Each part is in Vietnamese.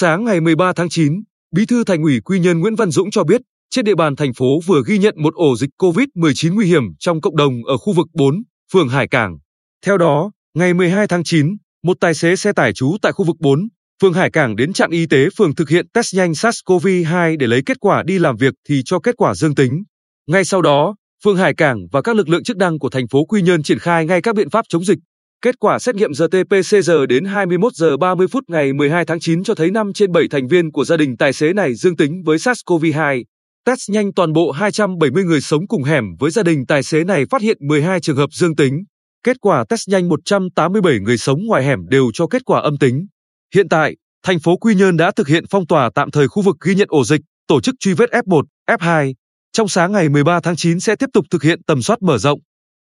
Sáng ngày 13 tháng 9, Bí thư Thành ủy Quy Nhơn Nguyễn Văn Dũng cho biết, trên địa bàn thành phố vừa ghi nhận một ổ dịch COVID-19 nguy hiểm trong cộng đồng ở khu vực 4, phường Hải Cảng. Theo đó, ngày 12 tháng 9, một tài xế xe tải trú tại khu vực 4, phường Hải Cảng đến trạm y tế phường thực hiện test nhanh SARS-CoV-2 để lấy kết quả đi làm việc thì cho kết quả dương tính. Ngay sau đó, phường Hải Cảng và các lực lượng chức năng của thành phố Quy Nhơn triển khai ngay các biện pháp chống dịch. Kết quả xét nghiệm RT-PCR đến 21 giờ 30 phút ngày 12 tháng 9 cho thấy 5 trên 7 thành viên của gia đình tài xế này dương tính với SARS-CoV-2. Test nhanh toàn bộ 270 người sống cùng hẻm với gia đình tài xế này phát hiện 12 trường hợp dương tính. Kết quả test nhanh 187 người sống ngoài hẻm đều cho kết quả âm tính. Hiện tại, thành phố Quy Nhơn đã thực hiện phong tỏa tạm thời khu vực ghi nhận ổ dịch, tổ chức truy vết F1, F2. Trong sáng ngày 13 tháng 9 sẽ tiếp tục thực hiện tầm soát mở rộng.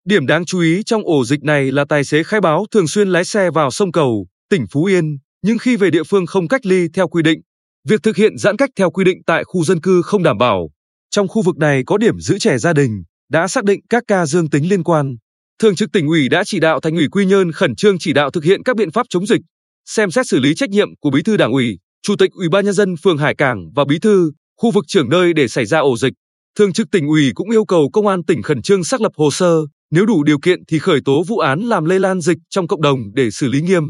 Điểm đáng chú ý trong ổ dịch này là tài xế khai báo thường xuyên lái xe vào sông Cầu, tỉnh Phú Yên, nhưng khi về địa phương không cách ly theo quy định. Việc thực hiện giãn cách theo quy định tại khu dân cư không đảm bảo. Trong khu vực này có điểm giữ trẻ gia đình, đã xác định các ca dương tính liên quan. Thường trực tỉnh ủy đã chỉ đạo Thành ủy Quy Nhơn khẩn trương chỉ đạo thực hiện các biện pháp chống dịch, xem xét xử lý trách nhiệm của Bí thư Đảng ủy, Chủ tịch Ủy ban nhân dân phường Hải Cảng và Bí thư khu vực trưởng nơi để xảy ra ổ dịch. Thường trực tỉnh ủy cũng yêu cầu công an tỉnh khẩn trương xác lập hồ sơ, nếu đủ điều kiện thì khởi tố vụ án làm lây lan dịch trong cộng đồng để xử lý nghiêm.